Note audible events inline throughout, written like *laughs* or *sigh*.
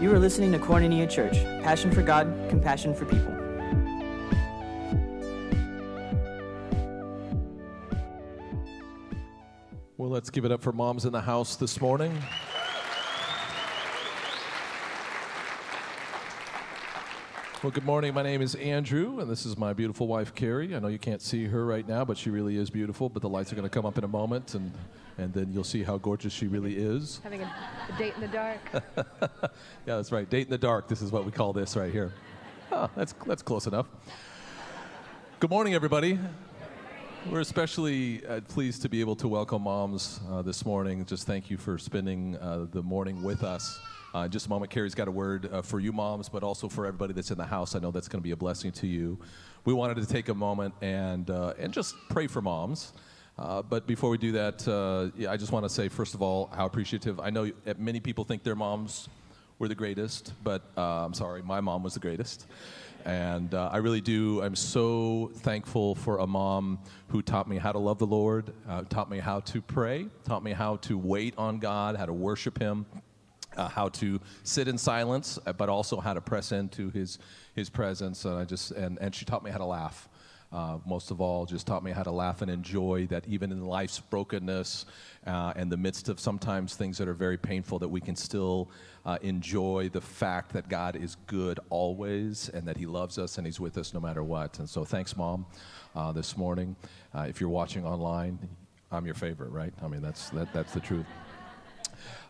You are listening to Koinonia Church, passion for God, compassion for people. Well, let's give it up for moms in the house this morning. Well, good morning. My name is Andrew, and this is my beautiful wife, Kerry. I know you can't see her right now, but she really is beautiful. But the lights are going to come up in a moment, and, and then you'll see how gorgeous she really is. Having a, a date in the dark. *laughs* Yeah, that's right. Date in the dark. This is what we call this right here. Oh, that's, that's close enough. Good morning, everybody. We're especially uh, pleased to be able to welcome moms uh, this morning. Just thank you for spending uh, the morning with us. Uh, in just a moment, Kerry's got a word uh, for you moms, but also for everybody that's in the house. I know that's going to be a blessing to you. We wanted to take a moment and, uh, and just pray for moms. Uh, but before we do that, uh, yeah, I just want to say, first of all, how appreciative. I know uh, many people think their moms were the greatest, but I'm sorry, my mom was the greatest. And I really do. I'm so thankful for a mom who taught me how to love the Lord, taught me how to pray, taught me how to wait on God, how to worship Him, uh, how to sit in silence, uh, but also how to press into His His presence. And I just and, and she taught me how to laugh. Uh, most of all, just taught me how to laugh and enjoy that even in life's brokenness uh, and the midst of sometimes things that are very painful, that we can still uh, enjoy the fact that God is good always and that He loves us and He's with us no matter what. And so, thanks, Mom, uh, this morning. Uh, if you're watching online, I'm your favorite, right? I mean, that's, that, that's the truth.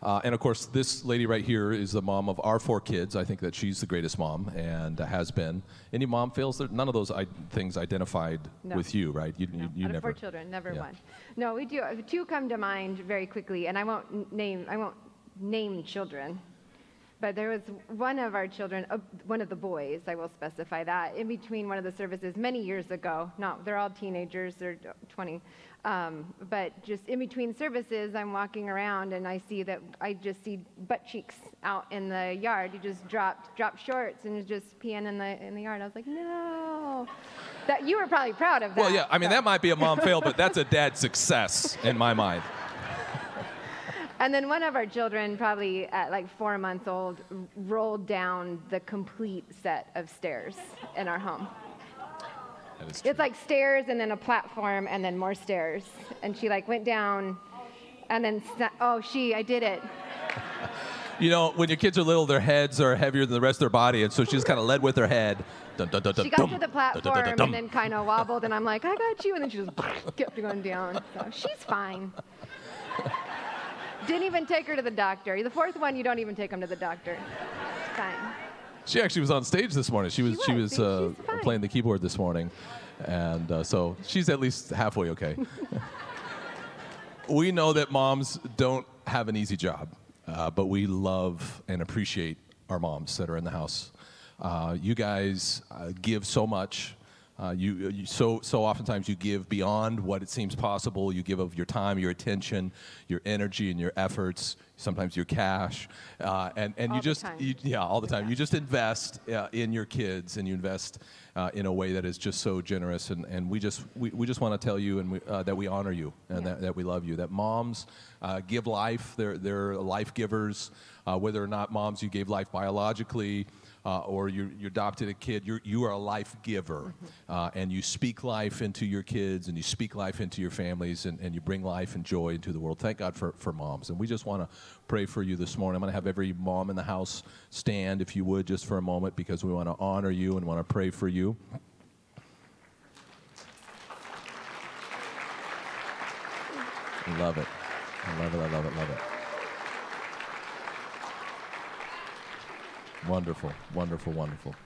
Uh, and of course, this lady right here is the mom of our four kids. I think that she's the greatest mom and uh, has been. Any mom fails? There, none of those I- things identified No. with you, right? You, No, you, you out never. four children, never Yeah. one. No, we do. Two come to mind very quickly, and I won't name. I won't name children. But there was one of our children, uh, one of the boys, I will specify that, in between one of the services many years ago. No, they're all teenagers, they're 20. Um, but just in between services, I'm walking around and I see that I just see butt cheeks out in the yard. He just dropped, dropped shorts and just peeing in the in the yard. I was like, no. That you were probably proud of that. Well, yeah, I mean, so- that might be a mom fail, but that's a dad success in my mind. *laughs* And then one of our children, probably at like four months old, rolled down the complete set of stairs in our home. That is true. It's like stairs and then a platform and then more stairs. And she like went down and then, sna- oh, she, I did it. *laughs* You know, when your kids are little, their heads are heavier than the rest of their body, and so she just kind of led with her head. Dun, dun, dun, She got to the platform and then kind of wobbled, and I'm like, I got you. And then she just *laughs* kept going down. So she's fine. *laughs* Didn't even take her to the doctor. The fourth one, you don't even take them to the doctor. Fine. She actually was on stage this morning. She was she was. was See, uh, playing the keyboard this morning, and uh, so she's at least halfway okay. *laughs* we know that moms don't have an easy job, uh, but we love and appreciate our moms that are in the house. Uh, you guys uh, give so much. Uh, you, you so so oftentimes you give beyond what it seems possible. You give of your time, your attention, your energy, and your efforts. Sometimes your cash, uh, and and All you just you, yeah all the time. You just invest uh, in your kids, and you invest uh, in a way that is just so generous. And, and we just we, we just want to tell you and we, uh, that we honor you and Yeah. that, that we love you. That moms uh, give life. They're they're life givers. Uh, whether or not moms you gave life biologically. Uh, or you, you adopted a kid, you're, you are a life giver. Uh, and you speak life into your kids and you speak life into your families and, and you bring life and joy into the world. Thank God for, for moms. And we just want to pray for you this morning. I'm going to have every mom in the house stand, if you would, just for a moment, because we want to honor you and want to pray for you. I love it. I love it. I love it. Love it. Wonderful, wonderful, wonderful.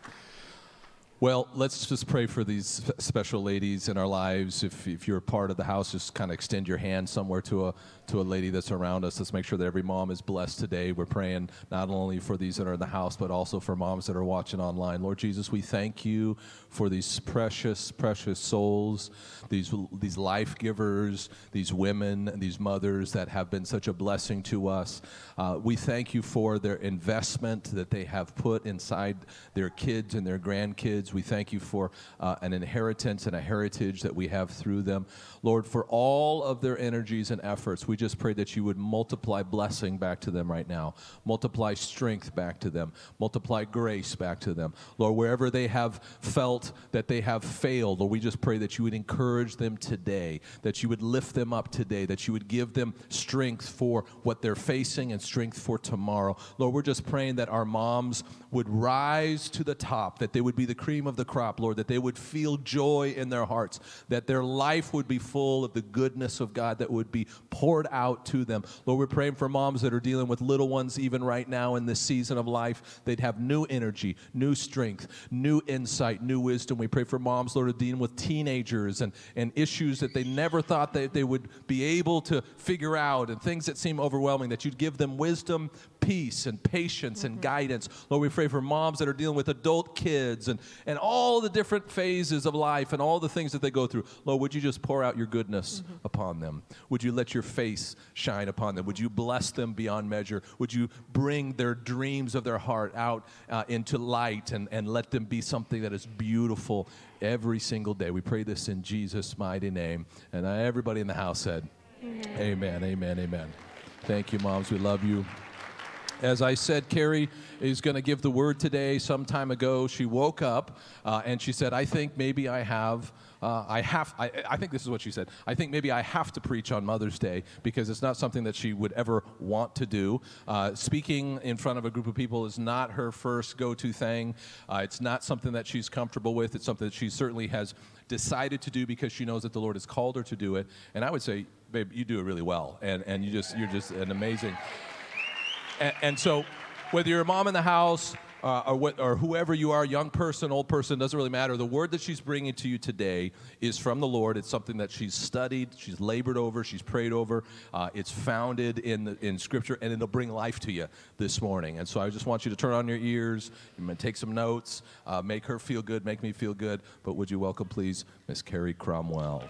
Well, let's just pray for these special ladies in our lives. If, if you're a part of the house, just kind of extend your hand somewhere to a, to a lady that's around us. Let's make sure that every mom is blessed today. We're praying not only for these that are in the house, but also for moms that are watching online. Lord Jesus, we thank you for these precious, precious souls, these, these life givers, these women, these mothers that have been such a blessing to us. Uh, we thank you for their investment that they have put inside their kids and their grandkids. We thank you for uh, an inheritance and a heritage that we have through them. Lord, for all of their energies and efforts, we just pray that you would multiply blessing back to them right now, multiply strength back to them, multiply grace back to them. Lord, wherever they have felt that they have failed, Lord, we just pray that you would encourage them today, that you would lift them up today, that you would give them strength for what they're facing and strength for tomorrow. Lord, we're just praying that our moms would rise to the top, that they would be the cream of the crop, Lord, that they would feel joy in their hearts, that their life would be full of the goodness of God that would be poured out to them. Lord, we're praying for moms that are dealing with little ones even right now in this season of life. They'd have new energy, new strength, new insight, new wisdom. We pray for moms, Lord, dealing with teenagers and, and issues that they never thought that they would be able to figure out and things that seem overwhelming, that you'd give them wisdom, peace, and patience mm-hmm. and guidance. Lord, we pray for moms that are dealing with adult kids and, and all the different phases of life and all the things that they go through. Lord, would you just pour out your goodness mm-hmm. upon them? Would you let your face shine upon them? Would you bless them beyond measure? Would you bring their dreams of their heart out uh, into light and, and let them be something that is beautiful every single day? We pray this in Jesus' mighty name. And uh, everybody in the house said, Amen, amen, amen. amen. Thank you, moms. We love you. As I said, Kerry is going to give the word today. Some time ago, she woke up uh, and she said, I think maybe I have. Uh, I have, I, I, think this is what she said. I think maybe I have to preach on Mother's Day because it's not something that she would ever want to do. Uh, speaking in front of a group of people is not her first go to thing. Uh, it's not something that she's comfortable with. It's something that she certainly has decided to do because she knows that the Lord has called her to do it. And I would say, babe, you do it really well. And, and you just, you're just an amazing. And, so, whether you're a mom in the house uh, or, what, or, whoever you are, young person, old person, doesn't really matter. The word that she's bringing to you today is from the Lord. It's something that she's studied, she's labored over, she's prayed over. Uh, it's founded in, the, in Scripture, and it'll bring life to you this morning. And so I just want you to turn on your ears, and take some notes, uh, make her feel good, make me feel good. But would you welcome, please, Miss Kerry Cromwell?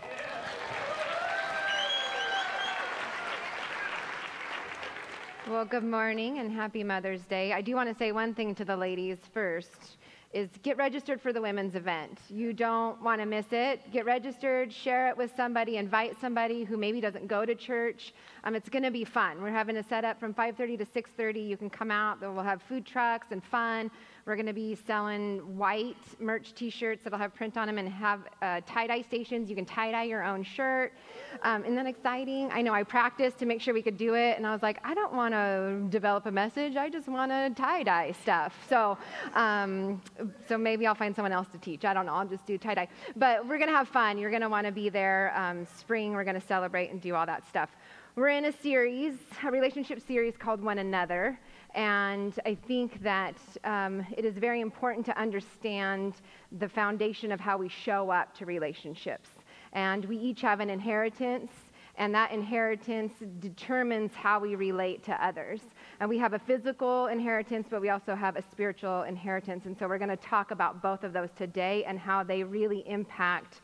Well, good morning and happy Mother's Day. I do want to say one thing to the ladies first is get registered for the women's event. You don't want to miss it. Get registered, share it with somebody, invite somebody who maybe doesn't go to church. Um, it's going to be fun. We're having a setup from 5:30 to 6:30. You can come out. We'll have food trucks and fun. We're going to be selling white merch T-shirts that'll have print on them and have uh, tie-dye stations. You can tie-dye your own shirt. Um, isn't that exciting? I know I practiced to make sure we could do it, and I was like, I don't want to develop a message. I just want to tie-dye stuff. So, um, so maybe I'll find someone else to teach. I don't know. I'll just do tie-dye. But we're going to have fun. You're going to want to be there. Um, spring, we're going to celebrate and do all that stuff. We're in a series, a relationship series called One Another. And I think that um, it is very important to understand the foundation of how we show up to relationships. And we each have an inheritance, and that inheritance determines how we relate to others. And we have a physical inheritance, but we also have a spiritual inheritance. And so we're going to talk about both of those today and how they really impact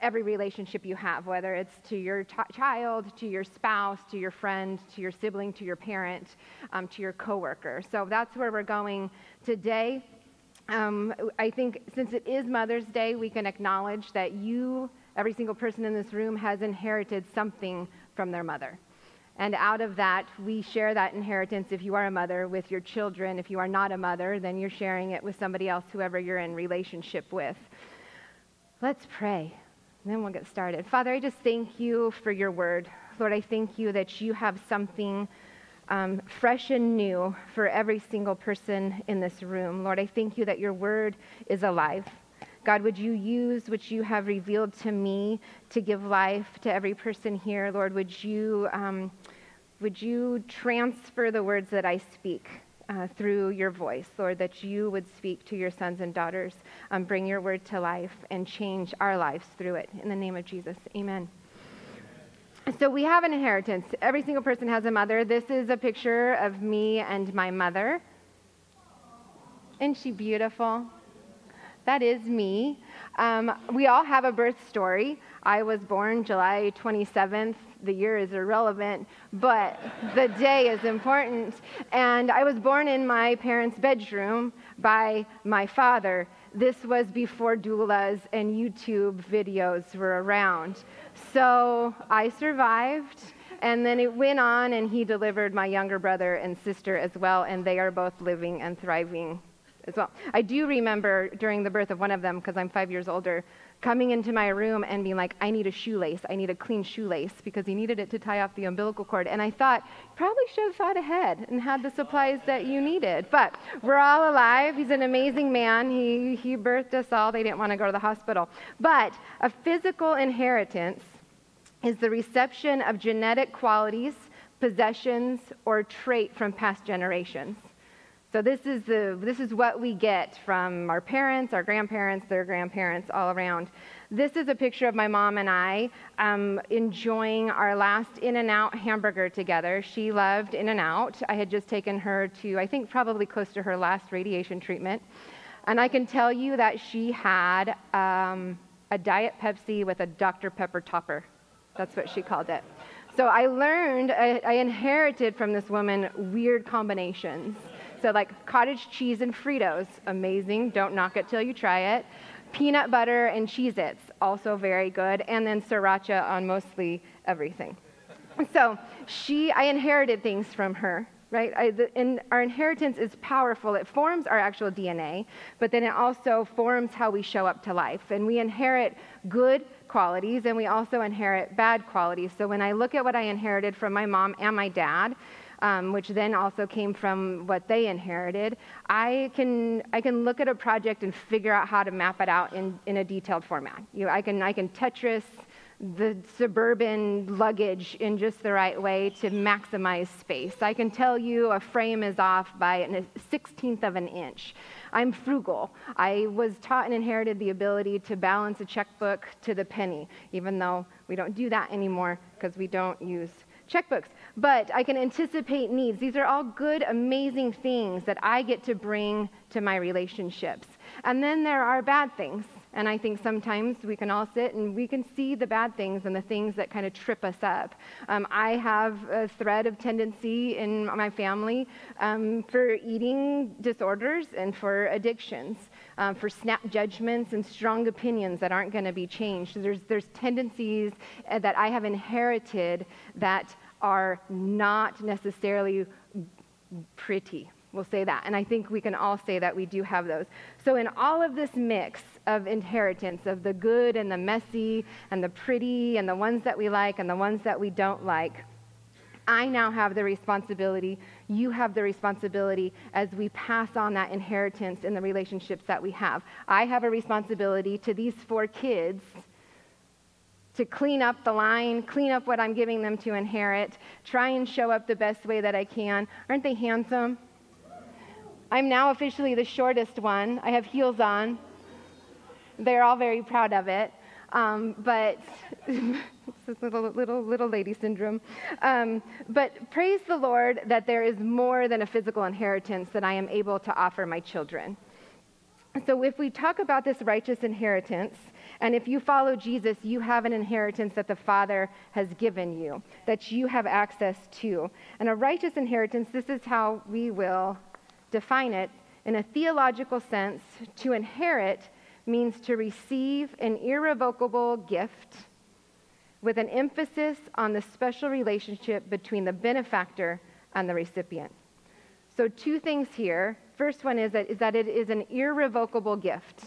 every relationship you have, whether it's to your child, to your spouse, to your friend, to your sibling, to your parent, um, to your coworker. So that's where we're going today. Um, I think since it is Mother's Day, we can acknowledge that you, every single person in this room, has inherited something from their mother. And out of that, we share that inheritance if you are a mother with your children. If you are not a mother, then you're sharing it with somebody else, whoever you're in relationship with. Let's pray. Then we'll get started. Father, I just thank you for your word. Lord, I thank you that you have something um, fresh and new for every single person in this room. Lord, I thank you that your word is alive. God, would you use what you have revealed to me to give life to every person here? Lord, would you, um, would you transfer the words that I speak? Uh, through your voice, Lord, that you would speak to your sons and daughters, um, bring your word to life, and change our lives through it. In the name of Jesus, amen. So we have an inheritance. Every single person has a mother. This is a picture of me and my mother. Isn't she beautiful? That is me. Um, we all have a birth story. I was born July 27th, the year is irrelevant, but the day is important. And I was born in my parents' bedroom by my father. this was before doulas and YouTube videos were around. So I survived. And then it went on, and he delivered my younger brother and sister as well, and they are both living and thriving as well. I do remember during the birth of one of them, because I'm five years older, coming into my room and being like, I need a shoelace. I need a clean shoelace because he needed it to tie off the umbilical cord. And I thought, probably should have thought ahead and had the supplies that you needed. But we're all alive. He's an amazing man. He, he birthed us all. They didn't want to go to the hospital. But a physical inheritance is the reception of genetic qualities, possessions, or trait from past generations. So this is, the, this is what we get from our parents, our grandparents, their grandparents, all around. This is a picture of my mom and I um, enjoying our last In-N-Out hamburger together. She loved In-N-Out. I had just taken her to, I think, probably close to her last radiation treatment. And I can tell you that she had um, a Diet Pepsi with a Dr. Pepper topper. That's what she called it. So I learned, I, I inherited from this woman weird combinations. So, like cottage cheese and Fritos, amazing. Don't knock it till you try it. Peanut butter and Cheez Its, also very good. And then sriracha on mostly everything. So, she, I inherited things from her, right? I, the, our inheritance is powerful. It forms our actual DNA, but then it also forms how we show up to life. And we inherit good qualities and we also inherit bad qualities. So, when I look at what I inherited from my mom and my dad, um, which then also came from what they inherited, I can, I can look at a project and figure out how to map it out in, in a detailed format. You know, I, can, I can Tetris the suburban luggage in just the right way to maximize space. I can tell you a frame is off by a sixteenth of an inch. I'm frugal. I was taught and inherited the ability to balance a checkbook to the penny, even though we don't do that anymore because we don't use checkbooks. But I can anticipate needs. These are all good, amazing things that I get to bring to my relationships. And then there are bad things. And I think sometimes we can all sit and we can see the bad things and the things that kind of trip us up. Um, I have a thread of tendency in my family um, for eating disorders and for addictions. Um, for snap judgments and strong opinions that aren't going to be changed. There's, there's tendencies uh, that I have inherited that are not necessarily pretty. We'll say that. And I think we can all say that we do have those. So, in all of this mix of inheritance, of the good and the messy and the pretty and the ones that we like and the ones that we don't like, I now have the responsibility, you have the responsibility as we pass on that inheritance in the relationships that we have. I have a responsibility to these four kids to clean up the line, clean up what I'm giving them to inherit, try and show up the best way that I can. Aren't they handsome? I'm now officially the shortest one. I have heels on. They're all very proud of it. Um, but *laughs* this little, little, little lady syndrome. Um, but praise the Lord that there is more than a physical inheritance that I am able to offer my children. So, if we talk about this righteous inheritance, and if you follow Jesus, you have an inheritance that the Father has given you, that you have access to. And a righteous inheritance, this is how we will define it in a theological sense. To inherit means to receive an irrevocable gift with an emphasis on the special relationship between the benefactor and the recipient. So, two things here. First one is that, is that it is an irrevocable gift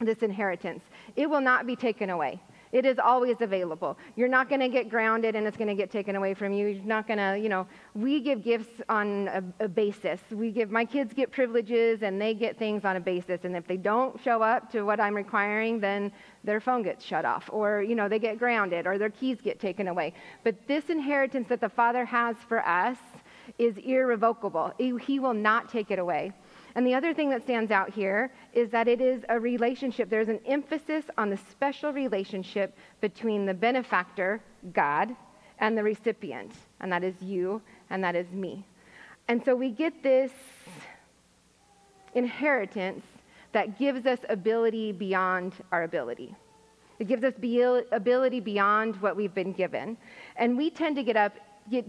this inheritance. It will not be taken away. It is always available. You're not going to get grounded and it's going to get taken away from you. You're not going to, you know, we give gifts on a, a, basis. We give, my kids get privileges and they get things on a basis. And if they don't show up to what I'm requiring, then their phone gets shut off or, you know, they get grounded or their keys get taken away. But this inheritance that the Father has for us is irrevocable. He will not take it away. And the other thing that stands out here is that it is a relationship. There's an emphasis on the special relationship between the benefactor, God, and the recipient, and that is you, and that is me. And so we get this inheritance that gives us ability beyond our ability. It gives us ability beyond what we've been given. And we tend to get up,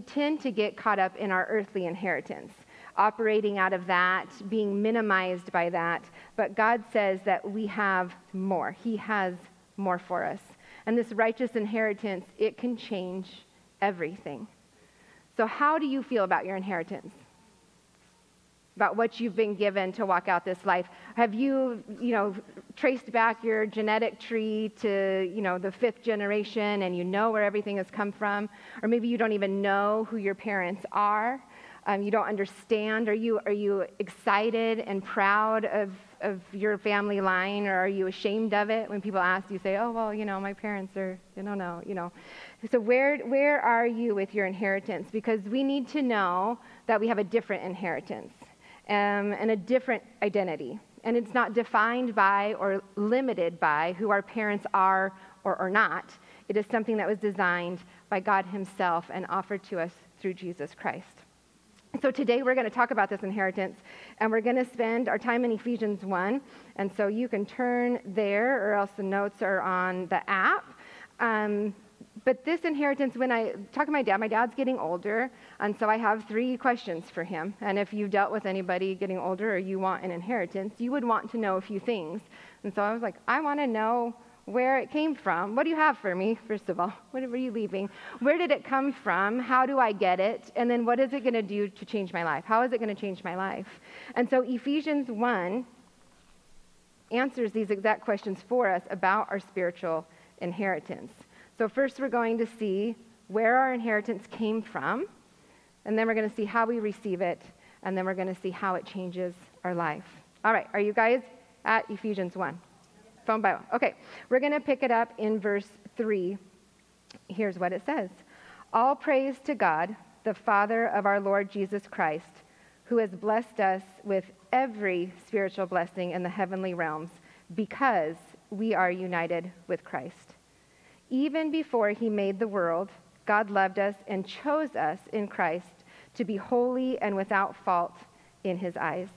tend to get caught up in our earthly inheritance. Operating out of that, being minimized by that. But God says that we have more. He has more for us. And this righteous inheritance, it can change everything. So, how do you feel about your inheritance? About what you've been given to walk out this life? Have you, you know, traced back your genetic tree to, you know, the fifth generation and you know where everything has come from? Or maybe you don't even know who your parents are. Um, you don't understand. Are you, are you excited and proud of, of your family line, or are you ashamed of it when people ask you, say, oh, well, you know, my parents are, you don't know, you know. So where, where are you with your inheritance? Because we need to know that we have a different inheritance um, and a different identity. And it's not defined by or limited by who our parents are or are not. It is something that was designed by God Himself and offered to us through Jesus Christ. So today we're going to talk about this inheritance, and we're going to spend our time in Ephesians 1. And so you can turn there, or else the notes are on the app. Um, but this inheritance, when I talk to my dad, my dad's getting older, and so I have three questions for him. And if you've dealt with anybody getting older or you want an inheritance, you would want to know a few things. And so I was like, I want to know where it came from. What do you have for me, first of all? What are you leaving? Where did it come from? How do I get it? And then what is it going to do to change my life? How is it going to change my life? And so Ephesians 1 answers these exact questions for us about our spiritual inheritance. So, first, we're going to see where our inheritance came from, and then we're going to see how we receive it, and then we're going to see how it changes our life. All right, are you guys at Ephesians 1? Phone Bible. Okay, we're going to pick it up in verse 3. Here's what it says All praise to God, the Father of our Lord Jesus Christ, who has blessed us with every spiritual blessing in the heavenly realms because we are united with Christ. Even before he made the world, God loved us and chose us in Christ to be holy and without fault in his eyes.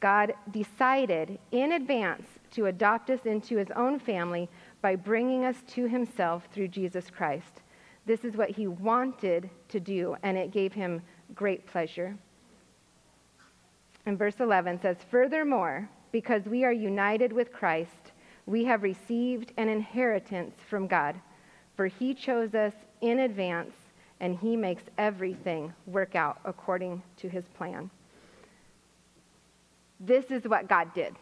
God decided in advance to adopt us into his own family by bringing us to himself through Jesus Christ. This is what he wanted to do, and it gave him great pleasure. And verse 11 says, Furthermore, because we are united with Christ, we have received an inheritance from God, for he chose us in advance, and he makes everything work out according to his plan. This is what God did.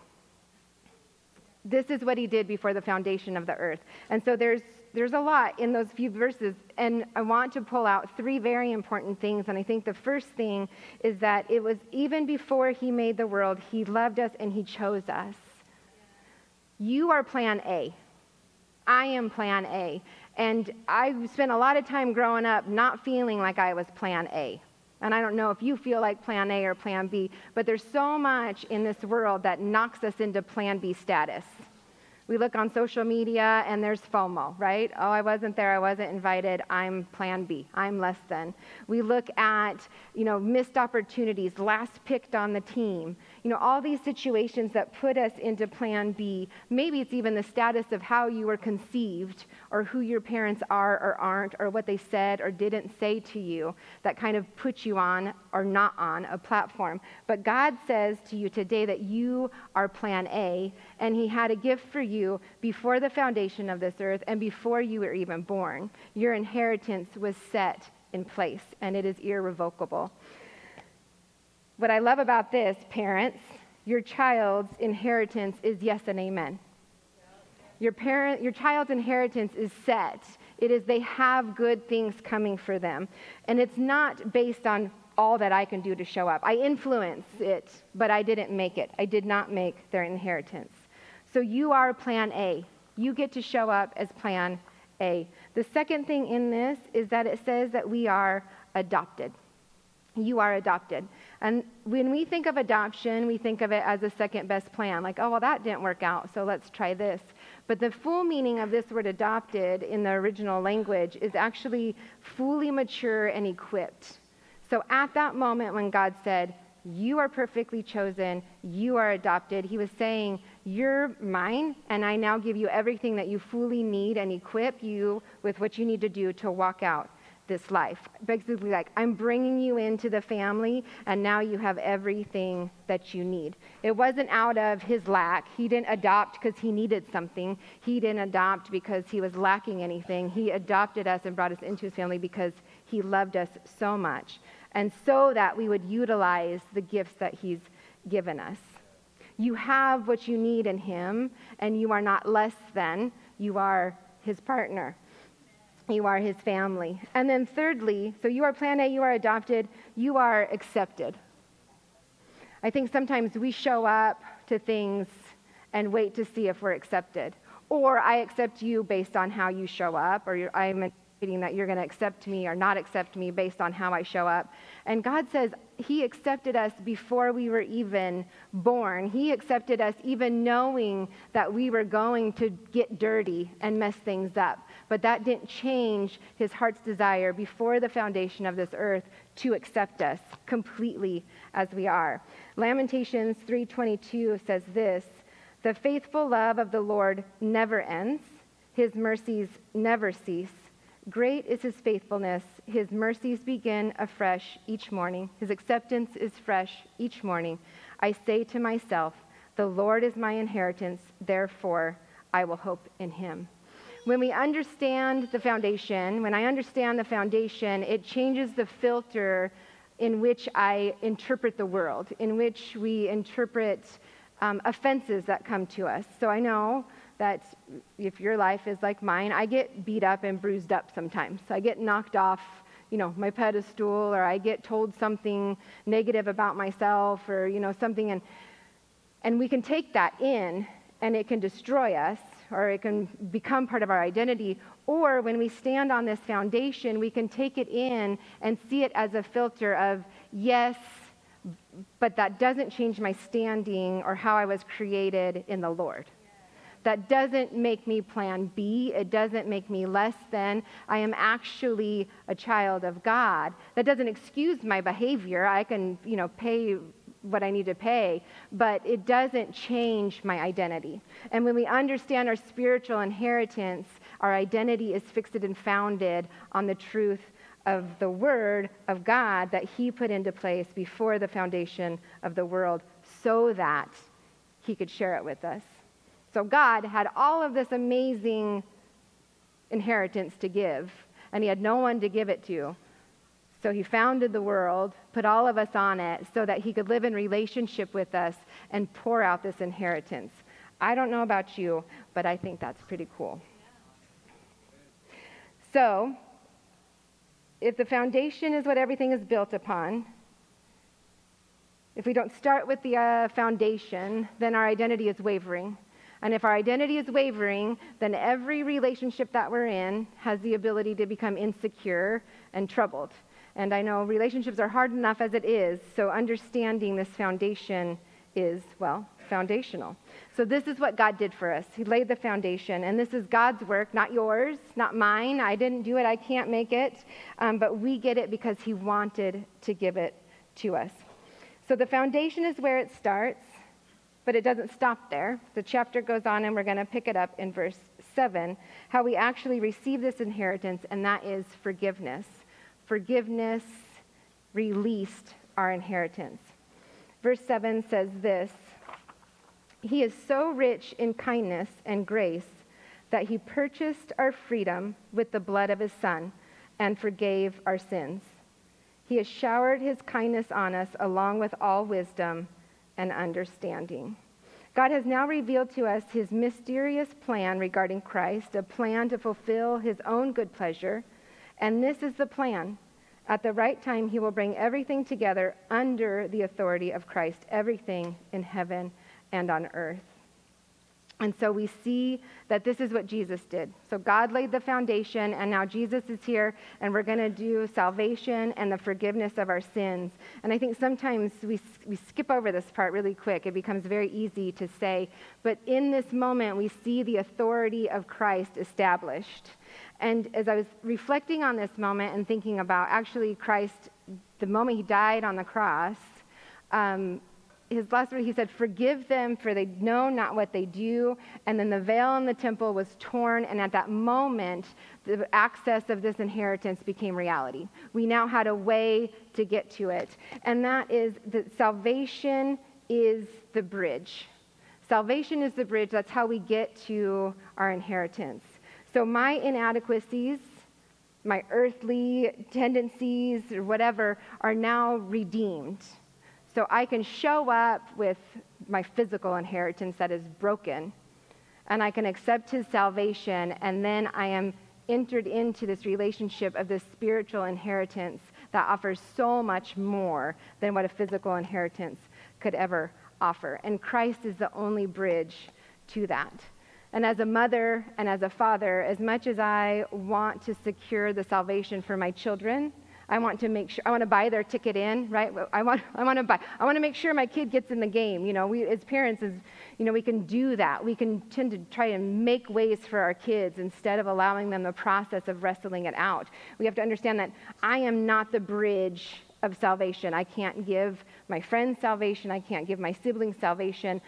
This is what he did before the foundation of the earth. And so there's, there's a lot in those few verses. And I want to pull out three very important things. And I think the first thing is that it was even before he made the world, he loved us and he chose us. You are plan A. I am plan A. And I spent a lot of time growing up not feeling like I was plan A. And I don't know if you feel like plan A or plan B, but there's so much in this world that knocks us into plan B status. We look on social media and there's FOMO, right? Oh, I wasn't there, I wasn't invited, I'm plan B, I'm less than. We look at, you know, missed opportunities, last picked on the team. You know, all these situations that put us into plan B. Maybe it's even the status of how you were conceived or who your parents are or aren't or what they said or didn't say to you that kind of put you on or not on a platform. But God says to you today that you are plan A and he had a gift for you before the foundation of this earth and before you were even born. Your inheritance was set in place and it is irrevocable. What I love about this, parents, your child's inheritance is yes and amen. Your, parent, your child's inheritance is set. It is they have good things coming for them. And it's not based on all that I can do to show up. I influence it, but I didn't make it. I did not make their inheritance. So you are plan A. You get to show up as plan A. The second thing in this is that it says that we are adopted. You are adopted. And when we think of adoption, we think of it as a second best plan, like, oh, well, that didn't work out, so let's try this. But the full meaning of this word adopted in the original language is actually fully mature and equipped. So at that moment when God said, You are perfectly chosen, you are adopted, he was saying, you're mine, and I now give you everything that you fully need and equip you with what you need to do to walk out this life. Basically, like, I'm bringing you into the family, and now you have everything that you need. It wasn't out of his lack. He didn't adopt because he needed something, he didn't adopt because he was lacking anything. He adopted us and brought us into his family because he loved us so much, and so that we would utilize the gifts that he's given us. You have what you need in him, and you are not less than, you are his partner you are his family. And then, thirdly, so you are plan A, you are adopted, you are accepted. I think sometimes we show up to things and wait to see if we're accepted. Or I accept you based on how you show up, or I'm expecting that you're going to accept me or not accept me based on how I show up. And God says He accepted us before we were even born. He accepted us even knowing that we were going to get dirty and mess things up. But that didn't change His heart's desire before the foundation of this earth to accept us completely as we are. Lamentations 3:22 says this, "The faithful love of the Lord never ends. His mercies never cease." Great is his faithfulness. His mercies begin afresh each morning. His acceptance is fresh each morning. I say to myself, The Lord is my inheritance, therefore I will hope in him. When we understand the foundation, when I understand the foundation, it changes the filter in which I interpret the world, in which we interpret um, offenses that come to us. So I know that if your life is like mine, I get beat up and bruised up sometimes. I get knocked off, you know, my pedestal, or I get told something negative about myself, or you know, something, and and we can take that in, and it can destroy us, or it can become part of our identity. Or when we stand on this foundation, we can take it in and see it as a filter of yes, but that doesn't change my standing or how I was created in the Lord. That doesn't make me plan B. It doesn't make me less than. I am actually a child of God. That doesn't excuse my behavior. I can, you know, pay what I need to pay, but it doesn't change my identity. And when we understand our spiritual inheritance, our identity is fixed and founded on the truth of the Word of God that He put into place before the foundation of the world so that He could share it with us. So God had all of this amazing inheritance to give, and he had no one to give it to. So he founded the world, put all of us on it, so that he could live in relationship with us and pour out this inheritance. I don't know about you, but I think that's pretty cool. So, if the foundation is what everything is built upon, if we don't start with the uh, foundation, then our identity is wavering. And if our identity is wavering, then every relationship that we're in has the ability to become insecure and troubled. And I know relationships are hard enough as it is, so understanding this foundation is, well, foundational. So, this is what God did for us. He laid the foundation, and this is God's work, not yours, not mine. I didn't do it, I can't make it. Um, but we get it because He wanted to give it to us. So, the foundation is where it starts. But it doesn't stop there. The chapter goes on, and we're going to pick it up in verse 7 how we actually receive this inheritance, and that is forgiveness. Forgiveness released our inheritance. Verse 7 says this He is so rich in kindness and grace that he purchased our freedom with the blood of his Son and forgave our sins. He has showered his kindness on us along with all wisdom and understanding. God has now revealed to us his mysterious plan regarding Christ, a plan to fulfill his own good pleasure. And this is the plan. At the right time, he will bring everything together under the authority of Christ, everything in heaven and on earth. And so we see that this is what Jesus did. So God laid the foundation, and now Jesus is here, and we're going to do salvation and the forgiveness of our sins. And I think sometimes we, we skip over this part really quick. It becomes very easy to say, but in this moment, we see the authority of Christ established. And as I was reflecting on this moment and thinking about actually Christ, the moment he died on the cross, um, his last word, he said, Forgive them, for they know not what they do. And then the veil in the temple was torn, and at that moment, the access of this inheritance became reality. We now had a way to get to it. And that is that salvation is the bridge. Salvation is the bridge. That's how we get to our inheritance. So my inadequacies, my earthly tendencies, or whatever, are now redeemed. So I can show up with my physical inheritance that is broken, and I can accept his salvation, and then I am entered into this relationship of this spiritual inheritance that offers so much more than what a physical inheritance could ever offer. And Christ is the only bridge to that. And as a mother and as a father, as much as I want to secure the salvation for my children, I want to make sure, I want to buy their ticket in, right? I want, I want to buy, I want to make sure my kid gets in the game. You know, we, as parents, as, you know, we can do that. We can tend to try and make ways for our kids instead of allowing them the process of wrestling it out. We have to understand that I am not the bridge of salvation. I can't give my friends salvation. I can't give my siblings salvation.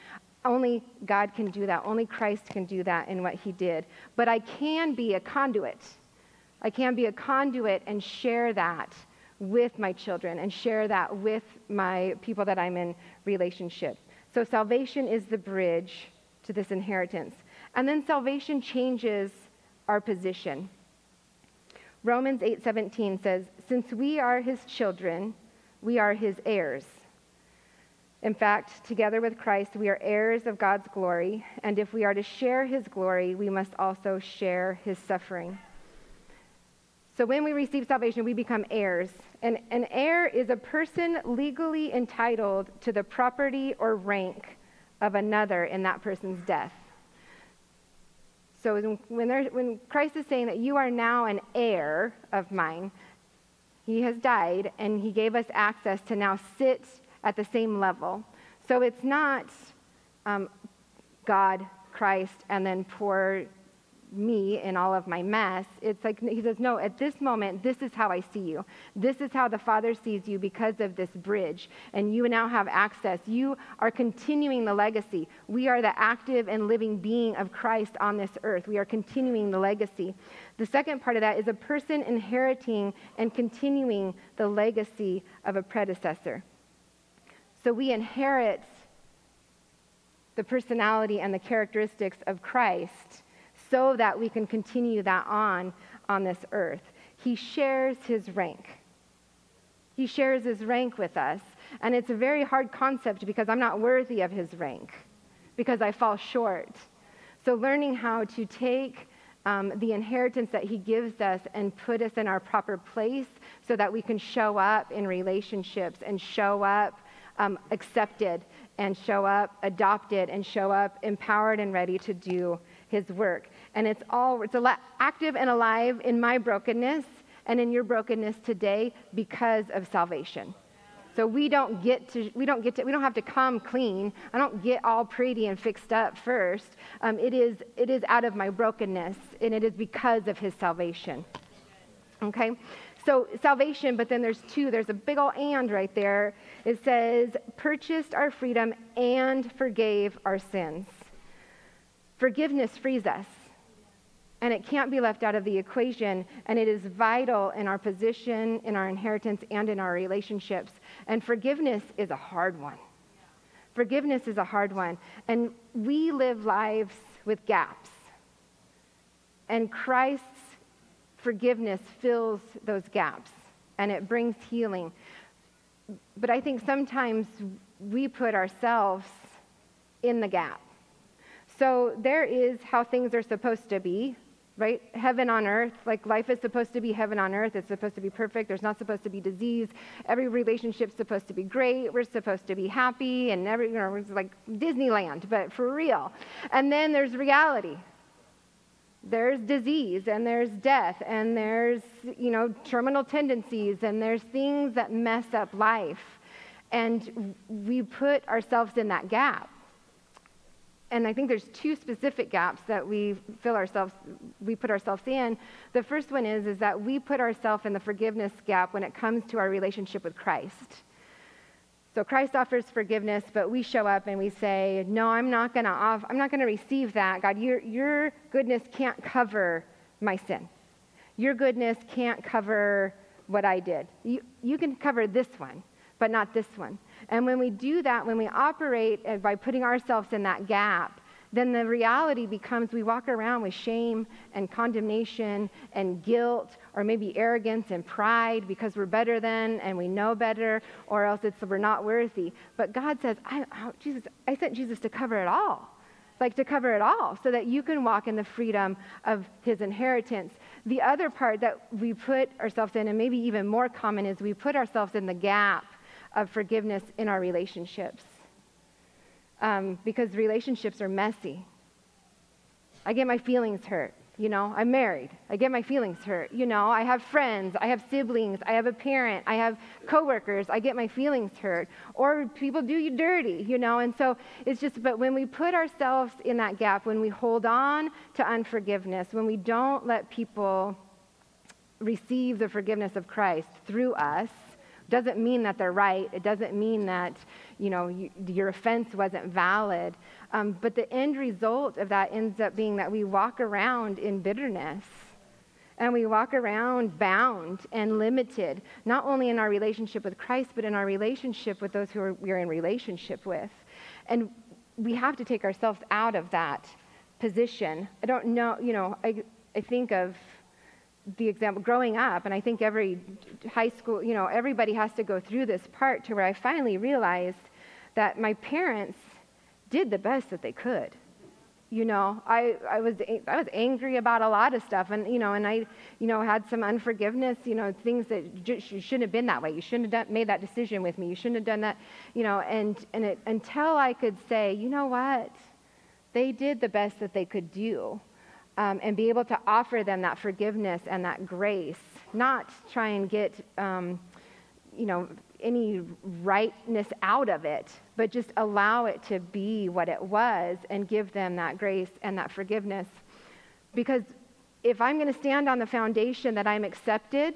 Only God can do that. Only Christ can do that in what he did. But I can be a conduit. I can be a conduit and share that with my children and share that with my people that I'm in relationship. So salvation is the bridge to this inheritance. And then salvation changes our position. Romans 8:17 says, "Since we are his children, we are his heirs." In fact, together with Christ, we are heirs of God's glory, and if we are to share his glory, we must also share his suffering. So when we receive salvation, we become heirs. And an heir is a person legally entitled to the property or rank of another in that person's death. So when, when Christ is saying that you are now an heir of mine, he has died and he gave us access to now sit at the same level. So it's not um, God, Christ, and then poor me in all of my mess. It's like he says, No, at this moment, this is how I see you. This is how the Father sees you because of this bridge. And you now have access. You are continuing the legacy. We are the active and living being of Christ on this earth. We are continuing the legacy. The second part of that is a person inheriting and continuing the legacy of a predecessor. So we inherit the personality and the characteristics of Christ so that we can continue that on on this earth. He shares his rank. He shares his rank with us. And it's a very hard concept because I'm not worthy of his rank, because I fall short. So, learning how to take um, the inheritance that he gives us and put us in our proper place so that we can show up in relationships and show up um, accepted and show up adopted and show up empowered and ready to do his work. And it's all it's active and alive in my brokenness and in your brokenness today because of salvation. So we don't get to, we don't get to, we don't have to come clean. I don't get all pretty and fixed up first. Um, it is, it is out of my brokenness, and it is because of His salvation. Okay, so salvation, but then there's two. There's a big old and right there. It says, purchased our freedom and forgave our sins. Forgiveness frees us, and it can't be left out of the equation, and it is vital in our position, in our inheritance, and in our relationships. And forgiveness is a hard one. Forgiveness is a hard one. And we live lives with gaps. And Christ's forgiveness fills those gaps and it brings healing. But I think sometimes we put ourselves in the gap. So there is how things are supposed to be, right? Heaven on earth, like life is supposed to be heaven on earth. It's supposed to be perfect. There's not supposed to be disease. Every relationship's supposed to be great. We're supposed to be happy, and every, you know, it's like Disneyland, but for real. And then there's reality. There's disease, and there's death, and there's, you know, terminal tendencies, and there's things that mess up life. And we put ourselves in that gap and I think there's two specific gaps that we fill ourselves, we put ourselves in. The first one is, is that we put ourselves in the forgiveness gap when it comes to our relationship with Christ. So Christ offers forgiveness, but we show up and we say, "No, I'm not going to I'm not going to receive that. God, your your goodness can't cover my sin. Your goodness can't cover what I did. You you can cover this one, but not this one." And when we do that, when we operate uh, by putting ourselves in that gap, then the reality becomes we walk around with shame and condemnation and guilt, or maybe arrogance and pride because we're better than and we know better, or else it's we're not worthy. But God says, I, oh, Jesus, I sent Jesus to cover it all. Like to cover it all, so that you can walk in the freedom of his inheritance. The other part that we put ourselves in, and maybe even more common, is we put ourselves in the gap of forgiveness in our relationships um, because relationships are messy. I get my feelings hurt. You know, I'm married. I get my feelings hurt. You know, I have friends, I have siblings, I have a parent, I have coworkers. I get my feelings hurt. Or people do you dirty, you know. And so it's just, but when we put ourselves in that gap, when we hold on to unforgiveness, when we don't let people receive the forgiveness of Christ through us, doesn't mean that they're right. It doesn't mean that, you know, you, your offense wasn't valid. Um, but the end result of that ends up being that we walk around in bitterness. And we walk around bound and limited, not only in our relationship with Christ, but in our relationship with those who are, we are in relationship with. And we have to take ourselves out of that position. I don't know, you know, I, I think of the example growing up and i think every high school you know everybody has to go through this part to where i finally realized that my parents did the best that they could. You know i, I was i was angry about a lot of stuff and you know and i you know had some unforgiveness you know things that just, you shouldn't have been that way. You shouldn't have done, made that decision with me. You shouldn't have done that you know and and it, until i could say you know what? They did the best that they could do um, and be able to offer them that forgiveness and that grace, not try and get, um, you know, any rightness out of it, but just allow it to be what it was and give them that grace and that forgiveness. Because if I'm going to stand on the foundation that I'm accepted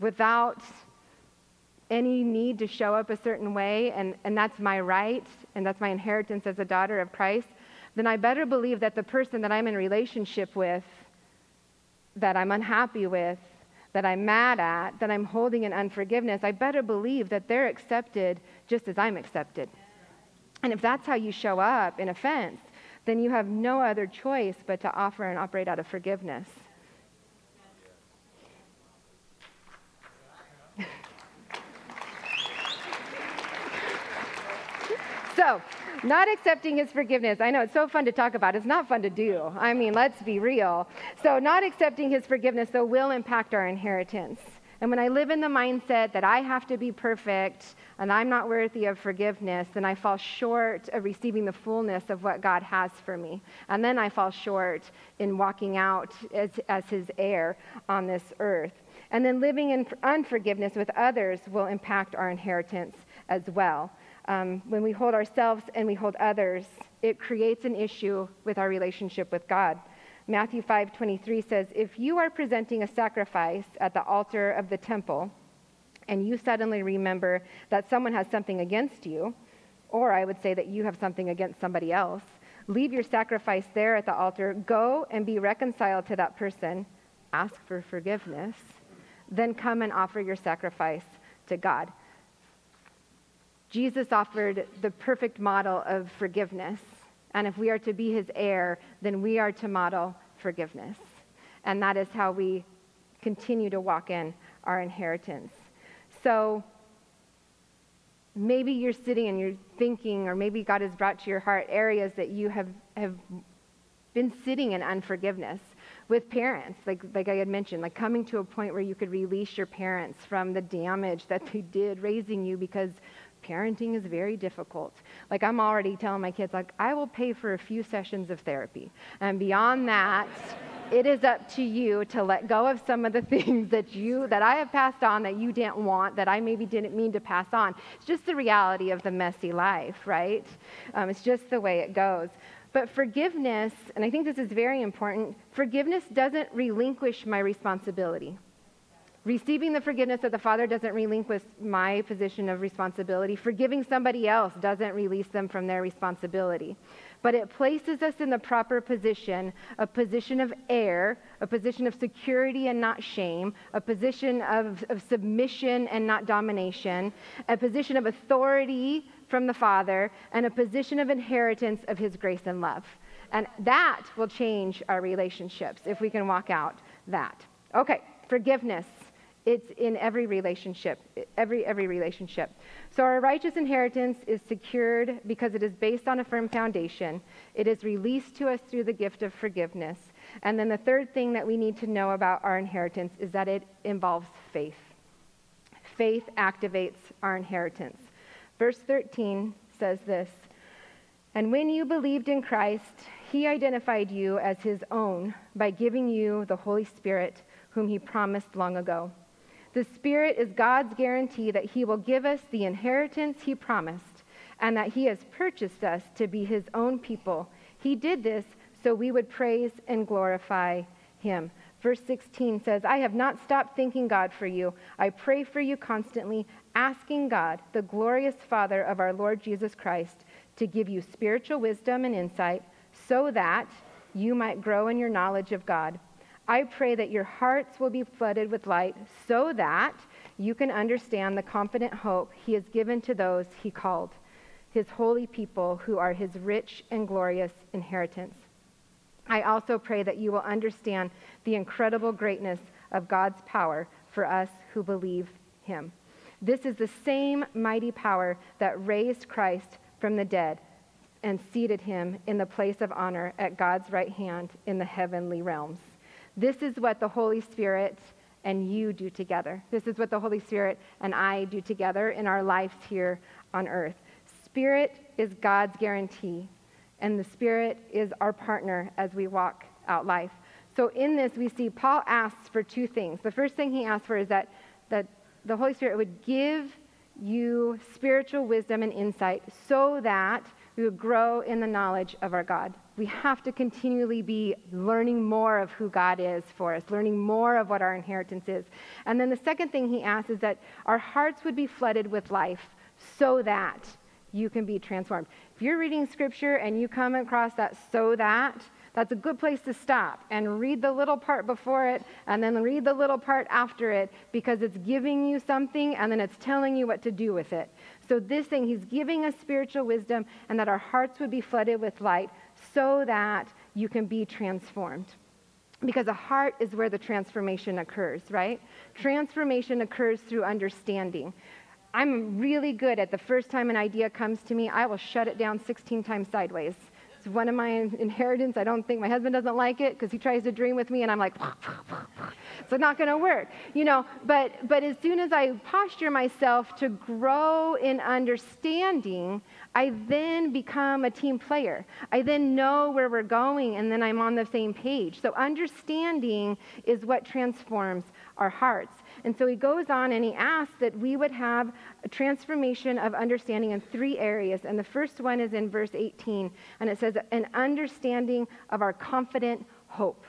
without any need to show up a certain way, and, and that's my right, and that's my inheritance as a daughter of Christ, then I better believe that the person that I'm in relationship with, that I'm unhappy with, that I'm mad at, that I'm holding in unforgiveness, I better believe that they're accepted just as I'm accepted. And if that's how you show up in offense, then you have no other choice but to offer and operate out of forgiveness. So, not accepting his forgiveness. I know it's so fun to talk about. It's not fun to do. I mean, let's be real. So, not accepting his forgiveness, though, will impact our inheritance. And when I live in the mindset that I have to be perfect and I'm not worthy of forgiveness, then I fall short of receiving the fullness of what God has for me. And then I fall short in walking out as, as his heir on this earth. And then living in unforgiveness with others will impact our inheritance as well um, when we hold ourselves and we hold others, it creates an issue with our relationship with God. Matthew 5:23 says, "If you are presenting a sacrifice at the altar of the temple, and you suddenly remember that someone has something against you, or I would say that you have something against somebody else, leave your sacrifice there at the altar, go and be reconciled to that person, ask for forgiveness, then come and offer your sacrifice to God." Jesus offered the perfect model of forgiveness. And if we are to be his heir, then we are to model forgiveness. And that is how we continue to walk in our inheritance. So maybe you're sitting and you're thinking, or maybe God has brought to your heart areas that you have, have been sitting in unforgiveness with parents, like, like I had mentioned, like coming to a point where you could release your parents from the damage that they did raising you because parenting is very difficult. Like I'm already telling my kids, like, I will pay for a few sessions of therapy. And beyond that, it is up to you to let go of some of the *laughs* things that you that I have passed on that you didn't want, that I maybe didn't mean to pass on. It's just the reality of the messy life, right? Um, it's just the way it goes. But forgiveness, and I think this is very important, forgiveness doesn't relinquish my responsibility. Receiving the forgiveness of the Father doesn't relinquish my position of responsibility. Forgiving somebody else doesn't release them from their responsibility. But it places us in the proper position, a position of heir, a position of security and not shame, a position of, of submission and not domination, a position of authority from the Father, and a position of inheritance of His grace and love. And that will change our relationships if we can walk out that. Okay, forgiveness. It's in every relationship, every every relationship. So our righteous inheritance is secured because it is based on a firm foundation. It is released to us through the gift of forgiveness. And then the third thing that we need to know about our inheritance is that it involves faith. Faith activates our inheritance. Verse 13 says this And when you believed in Christ, he identified you as his own by giving you the Holy Spirit, whom he promised long ago. The Spirit is God's guarantee that He will give us the inheritance He promised and that He has purchased us to be His own people. He did this so we would praise and glorify Him. Verse 16 says, I have not stopped thanking God for you. I pray for you constantly, asking God, the glorious Father of our Lord Jesus Christ, to give you spiritual wisdom and insight so that you might grow in your knowledge of God. I pray that your hearts will be flooded with light so that you can understand the confident hope he has given to those he called, his holy people who are his rich and glorious inheritance. I also pray that you will understand the incredible greatness of God's power for us who believe him. This is the same mighty power that raised Christ from the dead and seated him in the place of honor at God's right hand in the heavenly realms. This is what the Holy Spirit and you do together. This is what the Holy Spirit and I do together in our lives here on earth. Spirit is God's guarantee, and the Spirit is our partner as we walk out life. So in this, we see Paul asks for two things. The first thing he asks for is that, that the Holy Spirit would give you spiritual wisdom and insight so that we would grow in the knowledge of our God. We have to continually be learning more of who God is for us, learning more of what our inheritance is. And then the second thing he asks is that our hearts would be flooded with life so that you can be transformed. If you're reading scripture and you come across that so that, that's a good place to stop and read the little part before it and then read the little part after it because it's giving you something and then it's telling you what to do with it. So, this thing, he's giving us spiritual wisdom and that our hearts would be flooded with light so that you can be transformed. Because a heart is where the transformation occurs, right? Transformation occurs through understanding. I'm really good at the first time an idea comes to me, I will shut it down 16 times sideways one of my inheritance. I don't think my husband doesn't like it because he tries to dream with me, and I'm like, it's not going to work, you know. But but as soon as I posture myself to grow in understanding, I then become a team player. I then know where we're going, and then I'm on the same page. So understanding is what transforms our hearts. And so he goes on and he asks that we would have a transformation of understanding in three areas. And the first one is in verse 18, and it says, an understanding of our confident hope.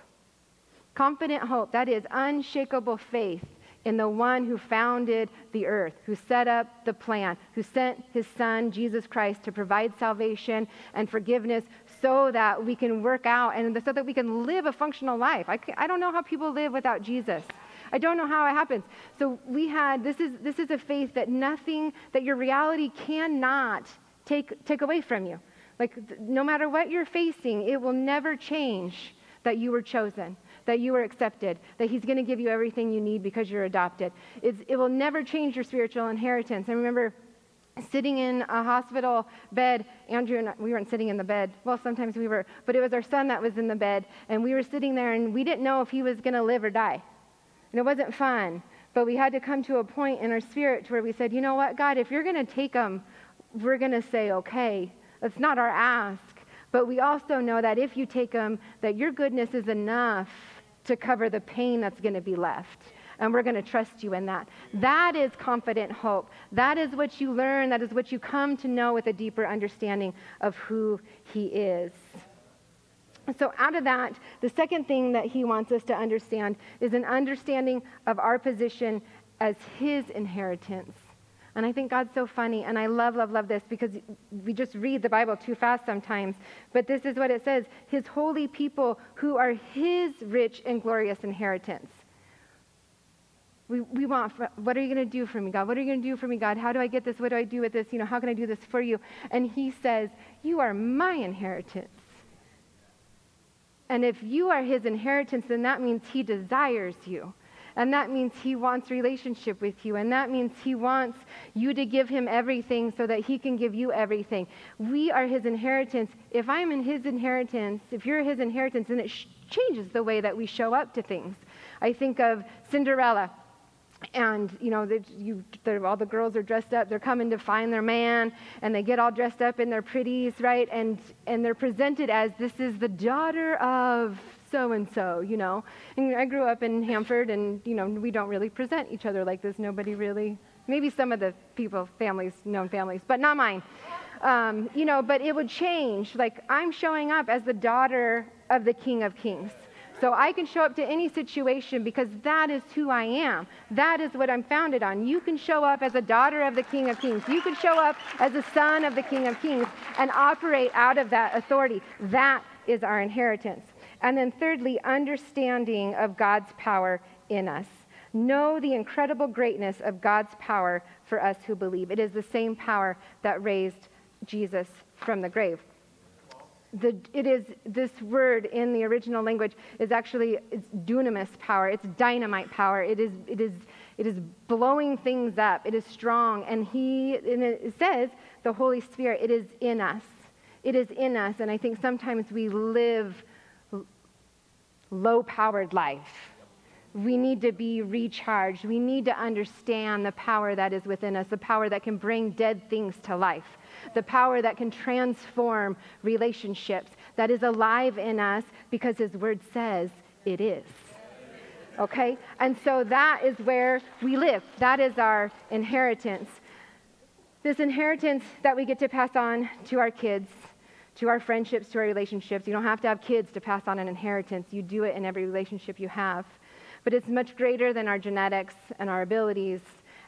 Confident hope, that is unshakable faith in the one who founded the earth, who set up the plan, who sent his son, Jesus Christ, to provide salvation and forgiveness so that we can work out and so that we can live a functional life. I, I don't know how people live without Jesus. I don't know how it happens. So we had this is this is a faith that nothing that your reality cannot take take away from you. Like no matter what you're facing, it will never change that you were chosen, that you were accepted, that He's going to give you everything you need because you're adopted. It's, it will never change your spiritual inheritance. I remember sitting in a hospital bed. Andrew and I, we weren't sitting in the bed. Well, sometimes we were, but it was our son that was in the bed, and we were sitting there, and we didn't know if he was going to live or die. And it wasn't fun. But we had to come to a point in our spirit where we said, you know what, God, if you're going to take them, we're going to say, okay. That's not our ask. But we also know that if you take them, that your goodness is enough to cover the pain that's going to be left. And we're going to trust you in that. That is confident hope. That is what you learn. That is what you come to know with a deeper understanding of who He is. So, out of that, the second thing that he wants us to understand is an understanding of our position as his inheritance. And I think God's so funny, and I love, love, love this because we just read the Bible too fast sometimes. But this is what it says His holy people who are His rich and glorious inheritance. We, we want, what are you going to do for me, God? What are you going to do for me, God? How do I get this? What do I do with this? You know, how can I do this for you? And He says, You are my inheritance. And if you are His inheritance, then that means He desires you. And that means he wants relationship with you. And that means he wants you to give him everything so that he can give you everything. We are his inheritance. If I'm in his inheritance, if you're his inheritance, then it sh- changes the way that we show up to things. I think of Cinderella and you know you, all the girls are dressed up they're coming to find their man and they get all dressed up in their pretties right and and they're presented as this is the daughter of so and so, you know. And I grew up in Hanford and, you know, we don't really present each other like this. Nobody really, maybe some of the people, families, known families, but not mine. Um, you know, but it would change. Like, I'm showing up as the daughter of the King of Kings. So I can show up to any situation because that is who I am. That is what I'm founded on. You can show up as a daughter of the King of Kings. You can show up as a son of the King of Kings and operate out of that authority. That is our inheritance. And then, thirdly, understanding of God's power in us. Know the incredible greatness of God's power for us who believe. It is the same power that raised Jesus from the grave. The, it is this word in the original language is actually it's dunamis power. It's dynamite power. It is it is it is blowing things up. It is strong. And he and it says the holy spirit it is in us. It is in us. And i think sometimes we live low powered life. We need to be recharged. We need to understand the power that is within us, the power that can bring dead things to life, the power that can transform relationships, that is alive in us because His Word says it is. Okay? And so that is where we live. That is our inheritance. This inheritance that we get to pass on to our kids to our friendships, to our relationships. You don't have to have kids to pass on an inheritance. You do it in every relationship you have. But it's much greater than our genetics and our abilities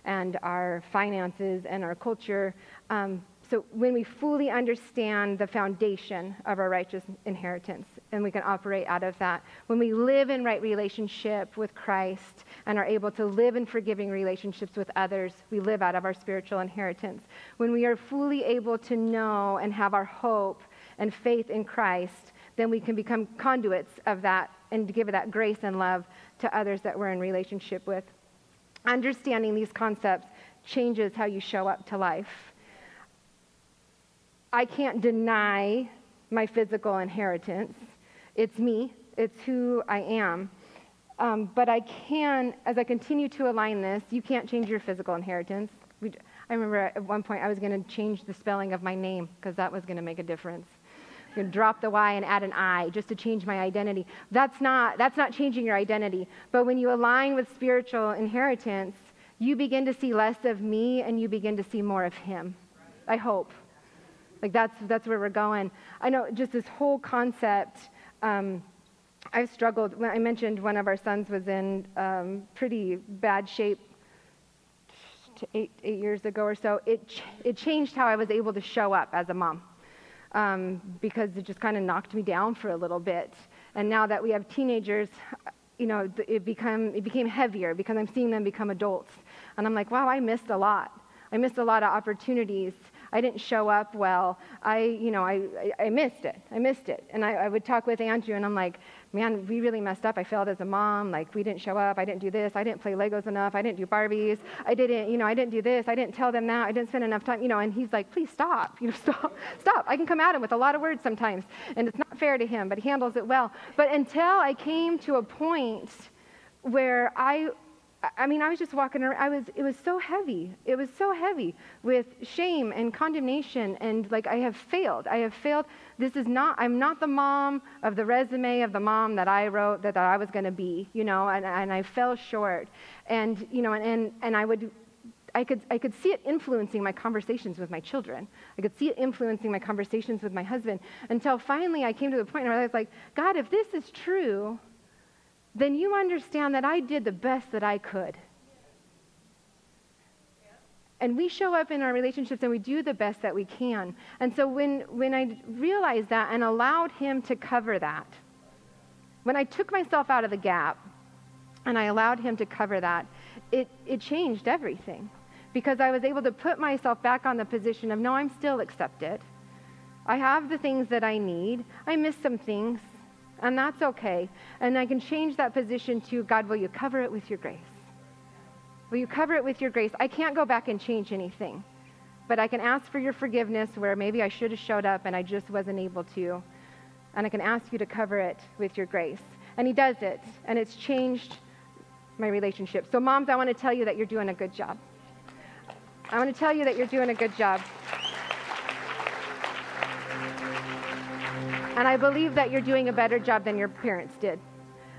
and our finances and our culture. Um, so when we fully understand the foundation of our righteous inheritance and we can operate out of that, when we live in right relationship with Christ and are able to live in forgiving relationships with others, we live out of our spiritual inheritance. When we are fully able to know and have our hope and faith in Christ, then we can become conduits of that and give that grace and love to others that we're in relationship with. Understanding these concepts changes how you show up to life. I can't deny my physical inheritance. It's me, it's who I am. Um, but I can, as I continue to align this, you can't change your physical inheritance. We, I remember at one point I was going to change the spelling of my name because that was going to make a difference I'm going to drop the Y and add an I just to change my identity. That's not, that's not changing your identity. But when you align with spiritual inheritance, you begin to see less of me and you begin to see more of him. I hope. Like that's, that's where we're going. I know just this whole concept. Um, I've struggled. I mentioned one of our sons was in um, pretty bad shape eight, eight years ago or so. It, ch- it changed how I was able to show up as a mom um, because it just kind of knocked me down for a little bit. And now that we have teenagers, you know, it, become, it became heavier because I'm seeing them become adults. And I'm like, wow, I missed a lot. I missed a lot of opportunities. I didn't show up well. I, you know, I, I, I missed it. I missed it. And I, I would talk with Andrew, and I'm like, man, we really messed up. I failed as a mom. Like, we didn't show up. I didn't do this. I didn't play Legos enough. I didn't do Barbies. I didn't, you know, I didn't do this. I didn't tell them that. I didn't spend enough time, you know. And he's like, please stop. You know, *laughs* stop. Stop. I can come at him with a lot of words sometimes. And it's not fair to him, but he handles it well. But until I came to a point where I I mean, I was just walking around. I was, it was so heavy. It was so heavy with shame and condemnation and like I have failed. I have failed. This is not, I'm not the mom of the resume of the mom that I wrote that, that I was going to be, you know, and, and I fell short. And, you know, and, and, and I would, I could, I could see it influencing my conversations with my children. I could see it influencing my conversations with my husband until finally I came to the point where I was like, God, if this is true, then you understand that I did the best that I could. And we show up in our relationships and we do the best that we can. And so when, when I realized that and allowed Him to cover that, when I took myself out of the gap and I allowed Him to cover that, it, it changed everything because I was able to put myself back on the position of, no, I'm still accepted. I have the things that I need. I miss some things, and that's okay. And I can change that position to, God, will you cover it with your grace? Will you cover it with your grace? I can't go back and change anything, but I can ask for your forgiveness where maybe I should have showed up and I just wasn't able to. And I can ask you to cover it with your grace. And He does it, and it's changed my relationship. So, moms, I want to tell you that you're doing a good job. I want to tell you that you're doing a good job. And I believe that you're doing a better job than your parents did.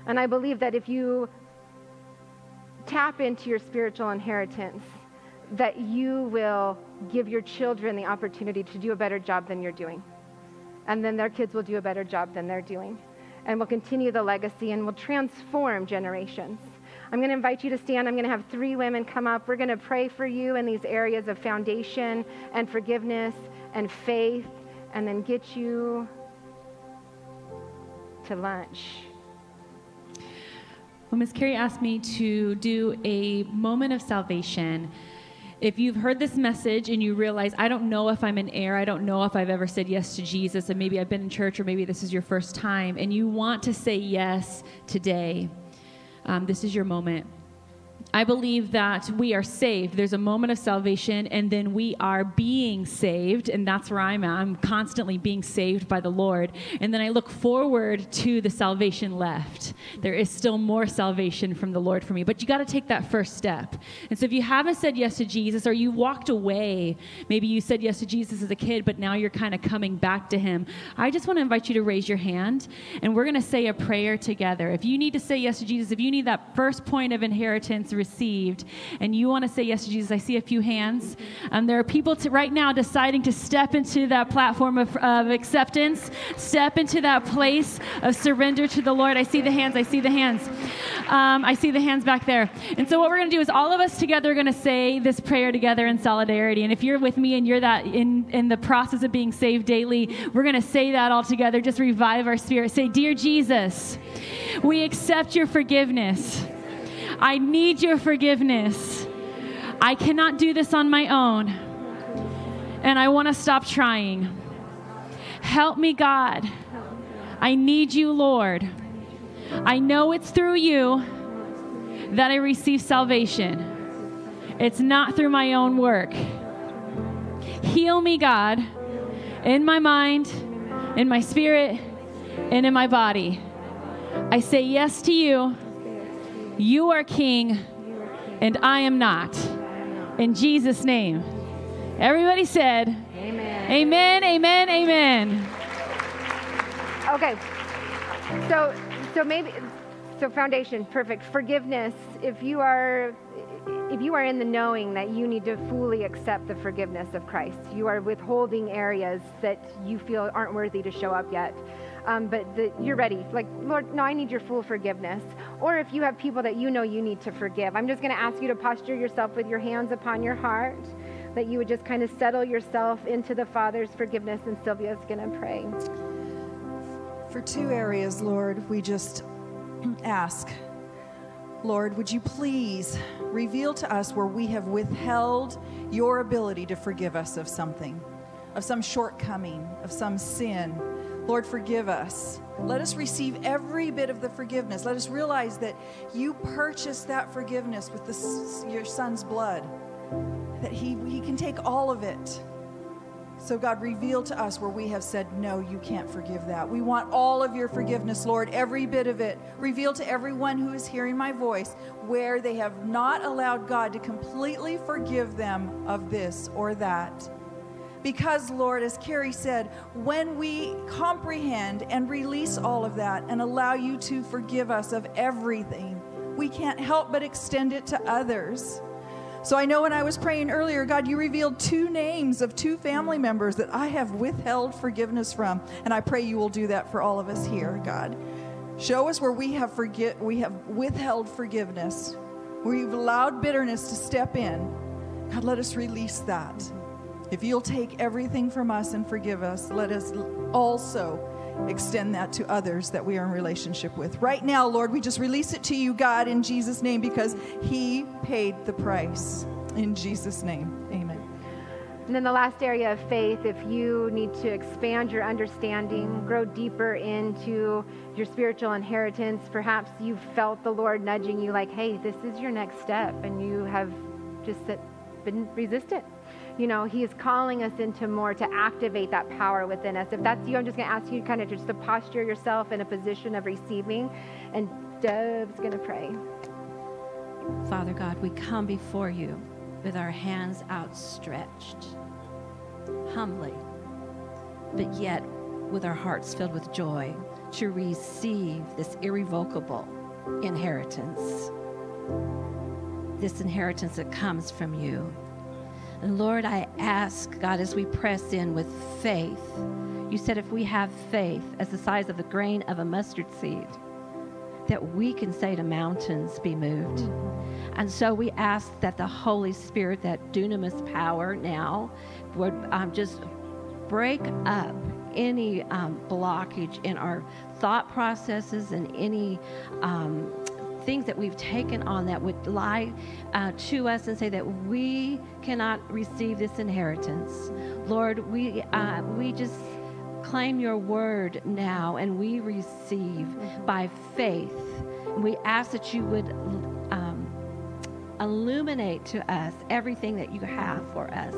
And I believe that if you tap into your spiritual inheritance, that you will give your children the opportunity to do a better job than you're doing. And then their kids will do a better job than they're doing. And will continue the legacy and will transform generations. I'm going to invite you to stand. I'm going to have three women come up. We're going to pray for you in these areas of foundation and forgiveness and faith, and then get you to lunch. Well, Miss Kerry asked me to do a moment of salvation. If you've heard this message and you realize, I don't know if I'm in heir, I don't know if I've ever said yes to Jesus, and maybe I've been in church, or maybe this is your first time, and you want to say yes today, um, this is your moment. I believe that we are saved. There's a moment of salvation, and then we are being saved, and that's where I'm at. I'm constantly being saved by the Lord. And then I look forward to the salvation left. There is still more salvation from the Lord for me, but you got to take that first step. And so if you haven't said yes to Jesus, or you walked away, maybe you said yes to Jesus as a kid, but now you're kind of coming back to Him, I just want to invite you to raise your hand, and we're going to say a prayer together. If you need to say yes to Jesus, if you need that first point of inheritance, received and you want to say yes to Jesus, I see a few hands. Um, there are people to, right now deciding to step into that platform of, of acceptance, step into that place of surrender to the Lord. I see the hands. I see the hands. Um, I see the hands back there. And so what we're going to do is all of us together are going to say this prayer together in solidarity. And if you're with me and you're that in, in the process of being saved daily, we're going to say that all together. Just revive our spirit. Say, Dear Jesus, we accept your forgiveness. I need your forgiveness. I cannot do this on my own. And I want to stop trying. Help me, God. I need you, Lord. I know it's through you that I receive salvation. It's not through my own work. Heal me, God, in my mind, in my spirit, and in my body. I say yes to you. You are king, and I am not. In Jesus' name. Everybody said, Amen. Amen, amen, amen. Okay. So, so maybe, so foundation, perfect. Forgiveness. If you are, if you are in the knowing that you need to fully accept the forgiveness of Christ, you are withholding areas that you feel aren't worthy to show up yet. Um, but you're ready. Like, Lord, no, I need your full forgiveness. Or if you have people that you know you need to forgive, I'm just going to ask you to posture yourself with your hands upon your heart, that you would just kind of settle yourself into the Father's forgiveness. And Sylvia's going to pray. For two areas, Lord, we just *clears throat* ask, Lord, would you please reveal to us where we have withheld your ability to forgive us of something, of some shortcoming, of some sin. Lord, forgive us. Let us receive every bit of the forgiveness. Let us realize that you purchased that forgiveness with the, your son's blood, that he, he can take all of it. So, God, reveal to us where we have said, No, you can't forgive that. We want all of your forgiveness, Lord, every bit of it. Reveal to everyone who is hearing my voice where they have not allowed God to completely forgive them of this or that. Because, Lord, as Kerry said, when we comprehend and release all of that and allow you to forgive us of everything, we can't help but extend it to others. So I know when I was praying earlier, God, you revealed two names of two family members that I have withheld forgiveness from. And I pray you will do that for all of us here, God. Show us where we have forget we have withheld forgiveness, where you've allowed bitterness to step in. God, let us release that. If you'll take everything from us and forgive us, let us also extend that to others that we are in relationship with. Right now, Lord, we just release it to you, God, in Jesus' name, because He paid the price. In Jesus' name, amen. And then the last area of faith, if you need to expand your understanding, grow deeper into your spiritual inheritance, perhaps you've felt the Lord nudging you like, hey, this is your next step, and you have just been resistant you know, He is calling us into more to activate that power within us. If that's you, I'm just going to ask you kind of just to posture yourself in a position of receiving, and Deb's going to pray. Father God, we come before you with our hands outstretched, humbly, but yet with our hearts filled with joy to receive this irrevocable inheritance. This inheritance that comes from you. And Lord, I ask, God, as we press in with faith, you said if we have faith as the size of the grain of a mustard seed, that we can say to mountains, be moved. And so we ask that the Holy Spirit, that dunamis power now, would um, just break up any um, blockage in our thought processes and any um, things that we've taken on that would lie uh, to us and say that we cannot receive this inheritance. Lord, we, uh, we just claim your word now and we receive by faith. We ask that you would um, illuminate to us everything that you have for us,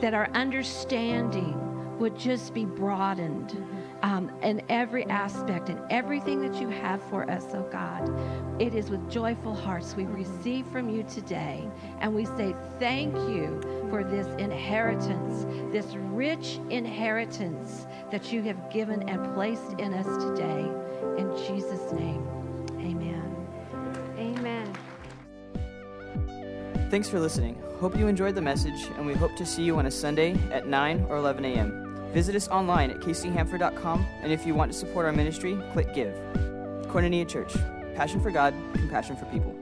that our understanding would just be broadened um, in every aspect and everything that you have for us, oh God. It is with joyful hearts we receive from you today, and we say thank you for this inheritance, this rich inheritance that you have given and placed in us today. In Jesus' name, amen. Amen. Thanks for listening. Hope you enjoyed the message, and we hope to see you on a Sunday at 9 or 11 a.m. Visit us online at kchanford.com, and if you want to support our ministry, click Give. Koinonia Church, passion for God, compassion for people.